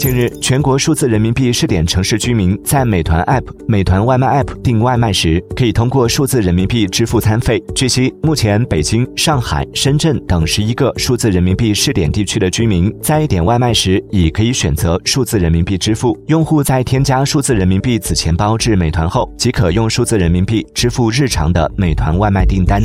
近日全国数字人民币试点城市居民在美团 app 美团外卖 app 订外卖时可以通过数字人民币支付餐费据悉目前北京上海深圳等十一个数字人民币试点地区的居民在点外卖时已可以选择数字人民币支付用户在添加数字人民币子钱包至美团后即可用数字人民币支付日常的美团外卖订单。